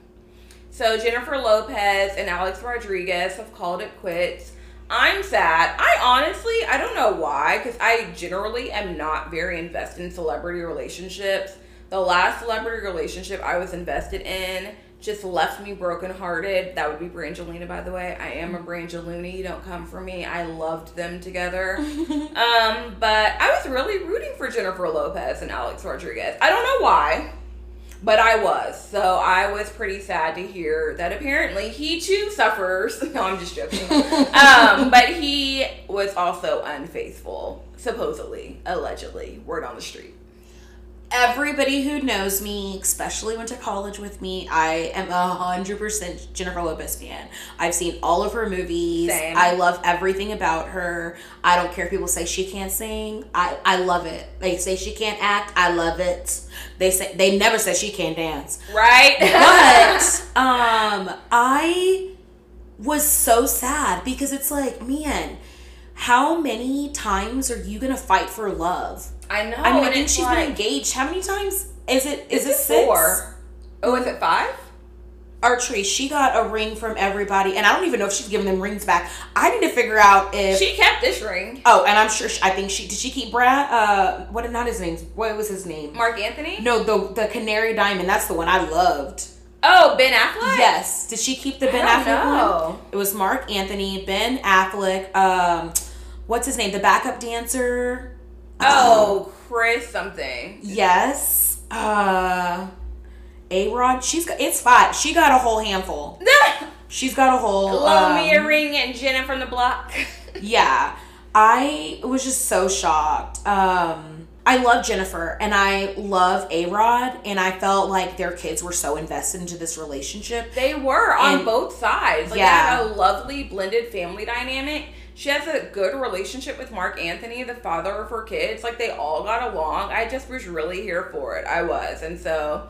[SPEAKER 2] So Jennifer Lopez and Alex Rodriguez have called it quits. I'm sad. I honestly, I don't know why, because I generally am not very invested in celebrity relationships. The last celebrity relationship I was invested in just left me brokenhearted. That would be Brangelina, by the way. I am a Brangelina. You don't come for me. I loved them together. um, but I was really rooting for Jennifer Lopez and Alex Rodriguez. I don't know why. But I was. So I was pretty sad to hear that apparently he too suffers. No, I'm just joking. um, but he was also unfaithful, supposedly, allegedly. Word on the street.
[SPEAKER 1] Everybody who knows me, especially went to college with me, I am a hundred percent Jennifer Lopez fan. I've seen all of her movies.
[SPEAKER 2] Same.
[SPEAKER 1] I love everything about her. I don't care if people say she can't sing. I, I love it. They say she can't act. I love it. They say they never say she can't dance.
[SPEAKER 2] Right?
[SPEAKER 1] But um I was so sad because it's like, man, how many times are you gonna fight for love?
[SPEAKER 2] I know.
[SPEAKER 1] I mean, I think she's
[SPEAKER 2] like,
[SPEAKER 1] been engaged. How many times is it? Is,
[SPEAKER 2] Is
[SPEAKER 1] it
[SPEAKER 2] it
[SPEAKER 1] six?
[SPEAKER 2] four? Oh, is it five?
[SPEAKER 1] Archery. She got a ring from everybody, and I don't even know if she's giving them rings back. I need to figure out if.
[SPEAKER 2] She kept this ring.
[SPEAKER 1] oh, and I'm sure. She, I think she did. She keep Brad. Uh, what? Not his name. What was his name?
[SPEAKER 2] Marc Anthony?
[SPEAKER 1] No, the the Canary Diamond. That's the one I loved.
[SPEAKER 2] Oh, Ben Affleck?
[SPEAKER 1] Yes. Did she keep the Ben Affleck
[SPEAKER 2] know.
[SPEAKER 1] one? It was Marc Anthony, Ben Affleck. Um, what's his name? The backup dancer.
[SPEAKER 2] Oh, Chris something.
[SPEAKER 1] Yes. Uh A Rod. She's got it's five. She got a whole handful. She's got a whole
[SPEAKER 2] Blow me a
[SPEAKER 1] um,
[SPEAKER 2] ring and Jenna from the block.
[SPEAKER 1] Yeah. I was just so shocked. Um I love Jennifer and I love A Rod and I felt like their kids were so invested into this relationship.
[SPEAKER 2] They were on
[SPEAKER 1] And-
[SPEAKER 2] both sides. Like
[SPEAKER 1] Yeah.
[SPEAKER 2] they had a lovely blended family dynamic. She has a good relationship with Marc Anthony, the father of her kids. Like they all got along. I just was really here for it. I was. And so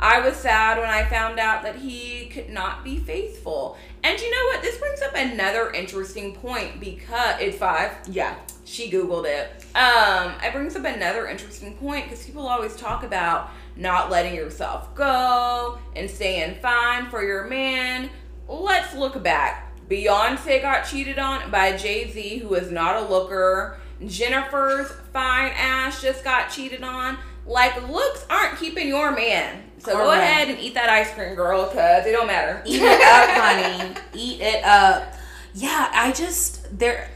[SPEAKER 2] I was sad when I found out that he could not be faithful. And you know what? This brings up another interesting point because it's five.
[SPEAKER 1] Yeah.
[SPEAKER 2] She Googled it. Um, it brings up another interesting point because people always talk about not letting yourself go and staying fine for your man. Let's look back. Beyonce got cheated on by Jay Z, who is not a looker. Jennifer's fine ass just got cheated on. Like, looks aren't keeping your man. So go ahead and eat that ice cream, girl, because it don't matter.
[SPEAKER 1] Eat it up, honey. Eat it up. Yeah, I just there.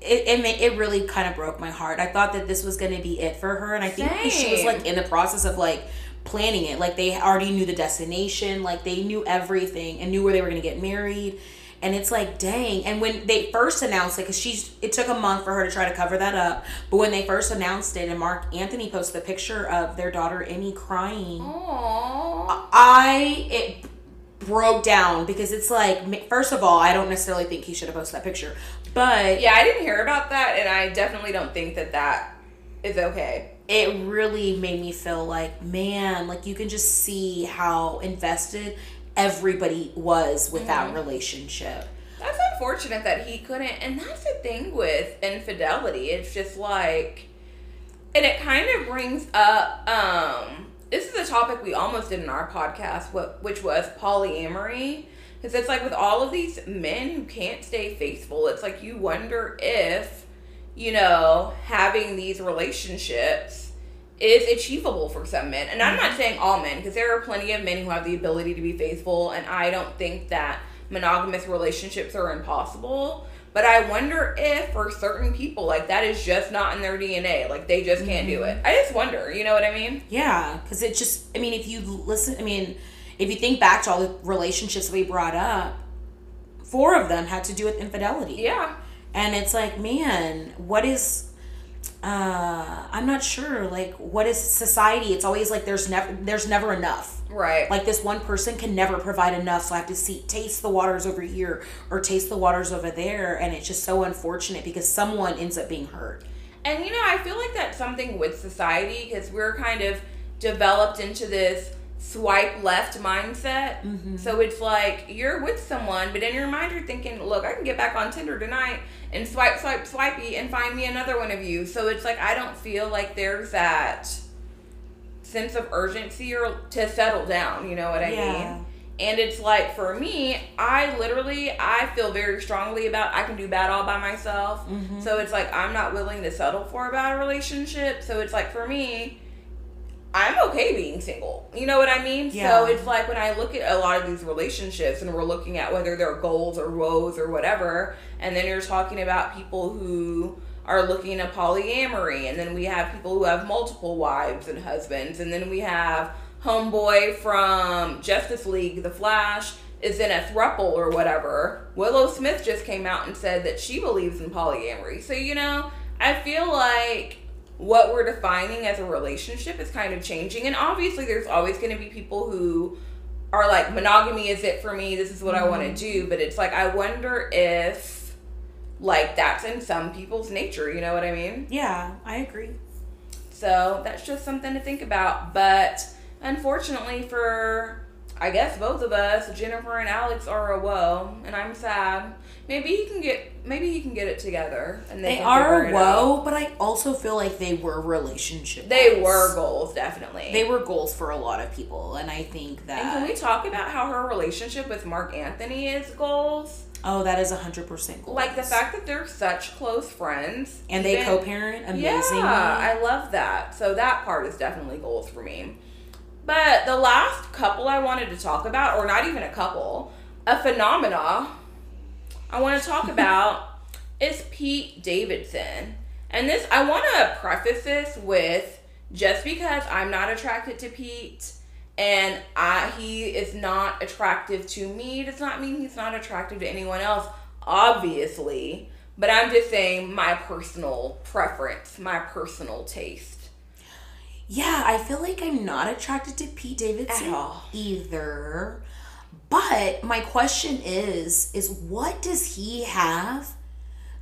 [SPEAKER 1] It it, it really kind of broke my heart. I thought that this was going to be it for her, and I think that she was like in the process of like planning it. Like they already knew the destination, like they knew everything and knew where they were going to get married. And it's like, dang. And when they first announced it, because she's, it took a month for her to try to cover that up. But when they first announced it, and Marc Anthony posted a picture of their daughter Emme crying.
[SPEAKER 2] Aww.
[SPEAKER 1] I it broke down because it's like first of all I don't necessarily think he should have posted that picture, But
[SPEAKER 2] Yeah, I didn't hear about that, and I definitely don't think that that is okay.
[SPEAKER 1] it really made me feel like, man, like you can just see how invested everybody was with that relationship.
[SPEAKER 2] That's unfortunate that he couldn't, and that's the thing with infidelity. It's just like, and it kind of brings up. um This is a topic we almost did in our podcast, what which was polyamory, because it's like with all of these men who can't stay faithful, it's like you wonder if, you know, having these relationships is achievable for some men. And I'm mm. not saying all men, because there are plenty of men who have the ability to be faithful, and I don't think that monogamous relationships are impossible. But I wonder if for certain people, like that is just not in their DNA. Like they just can't do it. Mm-hmm. I just wonder, you know what I mean?
[SPEAKER 1] Yeah, because it just, I mean, if you listen, I mean, if you think back to all the relationships we brought up, four of them had to do with infidelity.
[SPEAKER 2] Yeah.
[SPEAKER 1] And it's like, man, what is uh I'm not sure like what is society? It's always like there's never there's never enough.
[SPEAKER 2] Right.
[SPEAKER 1] Like this one person can never provide enough, so I have to see taste the waters over here or taste the waters over there and it's just so unfortunate because someone ends up being hurt.
[SPEAKER 2] And you know, I feel like that's something with society because we're kind of developed into this swipe left mindset. So it's like you're with someone, but in your mind you're thinking, look, I can get back on Tinder tonight and swipe, swipe, swipey and find me another one of you. So it's like I don't feel like there's that sense of urgency or to settle down, you know what I
[SPEAKER 1] Yeah.
[SPEAKER 2] mean? And it's like for me, I literally I feel very strongly about I can do bad all by myself. Mm-hmm. So it's like I'm not willing to settle for a bad relationship. So it's like for me, I'm okay being single. You know what I mean?
[SPEAKER 1] Yeah.
[SPEAKER 2] So it's like when I look at a lot of these relationships and we're looking at whether they're goals or woes or whatever, and then you're talking about people who are looking at polyamory, and then we have people who have multiple wives and husbands, and then we have homeboy from Justice League, The Flash, is in a thruple or whatever. Willow Smith just came out and said that she believes in polyamory. So, you know, I feel like what we're defining as a relationship is kind of changing. And obviously, there's always going to be people who are like, monogamy is it for me. This is what I want to mm-hmm. do. But it's like, I wonder if, like, that's in some people's nature. You know what I mean?
[SPEAKER 1] Yeah, I agree.
[SPEAKER 2] So that's just something to think about. But unfortunately, for I guess both of us, Jennifer and Alex are a woe, and I'm sad. Maybe he can get maybe he can get it together, and they,
[SPEAKER 1] They are a
[SPEAKER 2] out.
[SPEAKER 1] but I also feel like they were relationship.
[SPEAKER 2] They
[SPEAKER 1] goals.
[SPEAKER 2] were goals, definitely.
[SPEAKER 1] They were goals for a lot of people, and I think that.
[SPEAKER 2] and can we talk about how her relationship with Marc Anthony is goals?
[SPEAKER 1] oh, that is hundred percent goals.
[SPEAKER 2] Like the fact that they're such close friends,
[SPEAKER 1] and they co-parent amazingly.
[SPEAKER 2] Yeah, I love that. So that part is definitely goals for me. But the last couple I wanted to talk about, or not even a couple, a phenomena I want to talk about is Pete Davidson. And this, I want to preface this with just because I'm not attracted to Pete and I, he is not attractive to me does not mean he's not attractive to anyone else, obviously. But I'm just saying my personal preference, my personal taste.
[SPEAKER 1] Yeah, I feel like I'm not attracted to Pete Davidson
[SPEAKER 2] At all.
[SPEAKER 1] either. But my question is is what does he have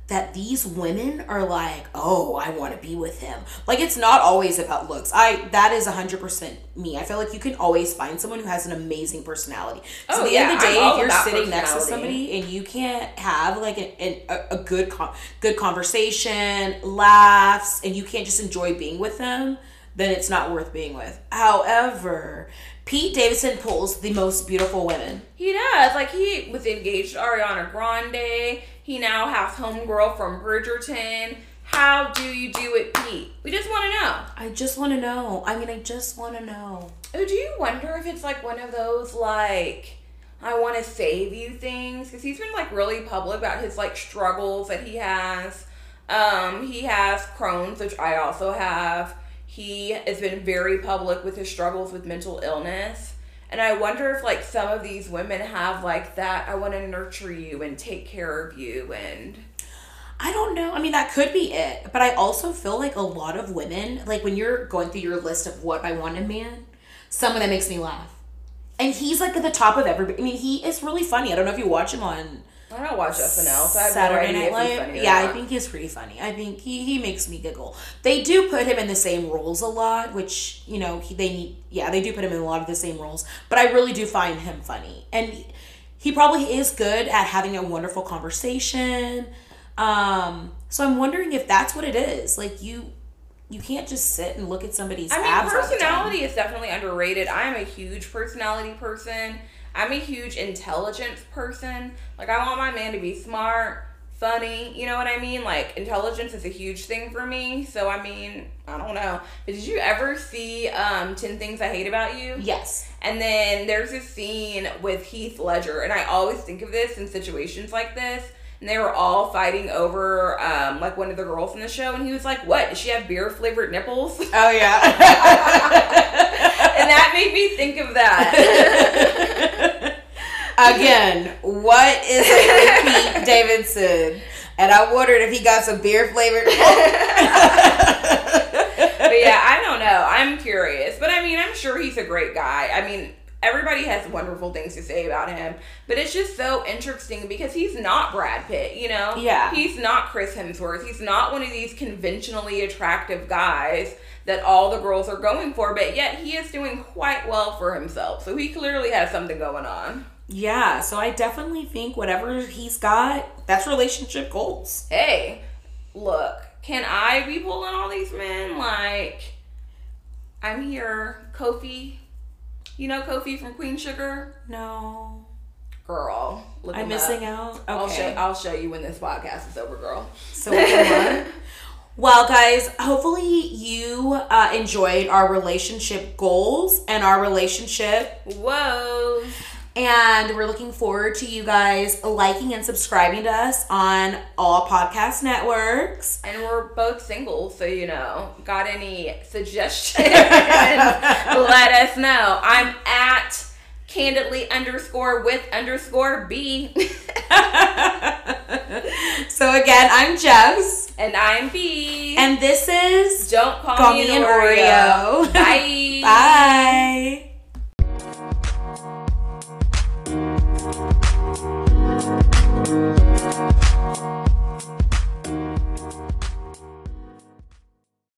[SPEAKER 1] that these women are like, "Oh, I want to be with him." Like it's not always about looks. I that is 100% me. I feel like you can always find someone who has an amazing personality.
[SPEAKER 2] Oh, So
[SPEAKER 1] at the end of the day, if you're sitting next to somebody and you can't have like a, a, a good good conversation, laughs, and you can't just enjoy being with them, then it's not worth being with. However, Pete Davidson pulls the most beautiful women.
[SPEAKER 2] He does. Like he was engaged to Ariana Grande. He now has homegirl from Bridgerton. How do you do it, Pete? We just want to know.
[SPEAKER 1] I just want to know. I mean, I just want to know.
[SPEAKER 2] Oh, do you wonder if it's like one of those like I want to save you things? Because he's been like really public about his like struggles that he has. Um, he has Crohn's, which I also have. He has been very public with his struggles with mental illness. And I wonder if like some of these women have like that I want to nurture you and take care of you and
[SPEAKER 1] I don't know. I mean, that could be it. But I also feel like a lot of women, like when you're going through your list of what I want in a man, some of that makes me laugh. And he's like at the top of everybody. I mean, he is really funny. I don't know if you watch him on
[SPEAKER 2] I don't watch SNL, so I have
[SPEAKER 1] Saturday
[SPEAKER 2] no
[SPEAKER 1] Night
[SPEAKER 2] idea he's
[SPEAKER 1] Live.
[SPEAKER 2] funny
[SPEAKER 1] Yeah, I think he's pretty funny. I think he, he makes me giggle. They do put him in the same roles a lot, which you know he, they need. Yeah, they do put him in a lot of the same roles, but I really do find him funny, and he probably is good at having a wonderful conversation. Um, so I'm wondering if that's what it is. Like you, you can't just sit and look at somebody's
[SPEAKER 2] I mean,
[SPEAKER 1] abs. all the time.
[SPEAKER 2] personality is definitely underrated. I'm a huge personality person. I'm a huge intelligence person. Like, I want my man to be smart, funny. You know what I mean? Like, intelligence is a huge thing for me. So, I mean, I don't know. But did you ever see um, 10 Things I Hate About You?
[SPEAKER 1] Yes.
[SPEAKER 2] And then there's this scene with Heath Ledger, and I always think of this in situations like this. And they were all fighting over um, like one of the girls in the show, and he was like, "What? Does she have beer flavored nipples?"
[SPEAKER 1] Oh yeah.
[SPEAKER 2] And that made me think of that.
[SPEAKER 1] Again, what is a Pete Davidson? And I wondered if he got some beer flavored.
[SPEAKER 2] but yeah, I don't know. I'm curious, but I mean, I'm sure he's a great guy. I mean, everybody has wonderful things to say about him, but it's just so interesting because he's not Brad Pitt, you know?
[SPEAKER 1] Yeah.
[SPEAKER 2] He's not Chris Hemsworth. He's not one of these conventionally attractive guys that all the girls are going for, but yet he is doing quite well for himself. So he clearly has something going on.
[SPEAKER 1] Yeah, so I definitely think whatever he's got, that's relationship goals.
[SPEAKER 2] Hey, look, can I be pulling all these men? Like, I'm here, Kofi. You know Kofi from Queen Sugar?
[SPEAKER 1] No.
[SPEAKER 2] Girl, look
[SPEAKER 1] I'm missing
[SPEAKER 2] up.
[SPEAKER 1] out.
[SPEAKER 2] I'll show,
[SPEAKER 1] Okay.
[SPEAKER 2] I'll show you when this podcast is over, girl.
[SPEAKER 1] So what? Well, guys, hopefully you uh, enjoyed our relationship goals and our relationship
[SPEAKER 2] Whoa.
[SPEAKER 1] And we're looking forward to you guys liking and subscribing to us on all podcast networks.
[SPEAKER 2] And we're both single, so you know, got any suggestions? let us know. I'm at candidly underscore with underscore B.
[SPEAKER 1] So again, I'm Jess,
[SPEAKER 2] and I'm B.
[SPEAKER 1] and this is
[SPEAKER 2] don't call,
[SPEAKER 1] Call
[SPEAKER 2] me,
[SPEAKER 1] an
[SPEAKER 2] Oreo.
[SPEAKER 1] Oreo.
[SPEAKER 2] Bye.
[SPEAKER 1] Bye.